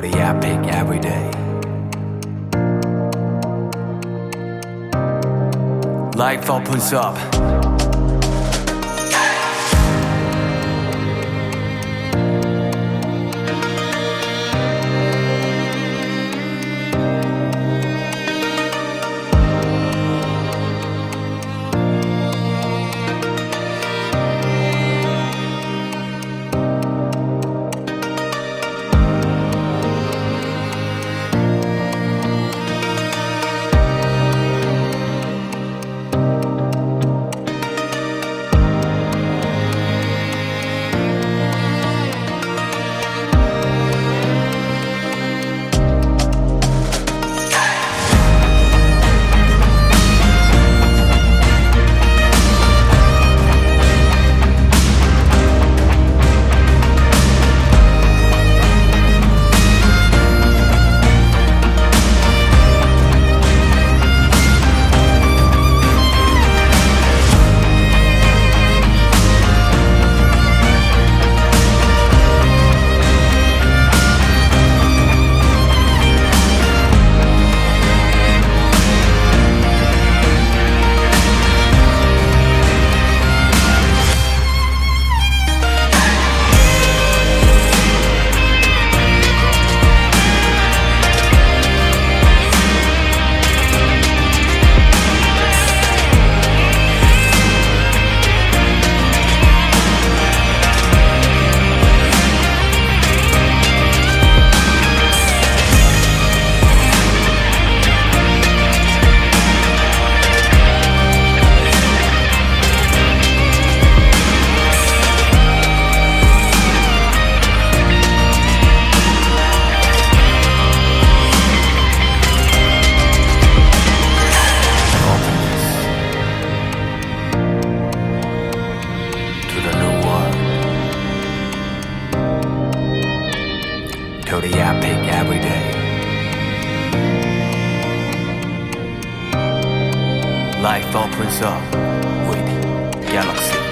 the epic every day. Life opens up. The epic every day. Life opens up with Galaxy.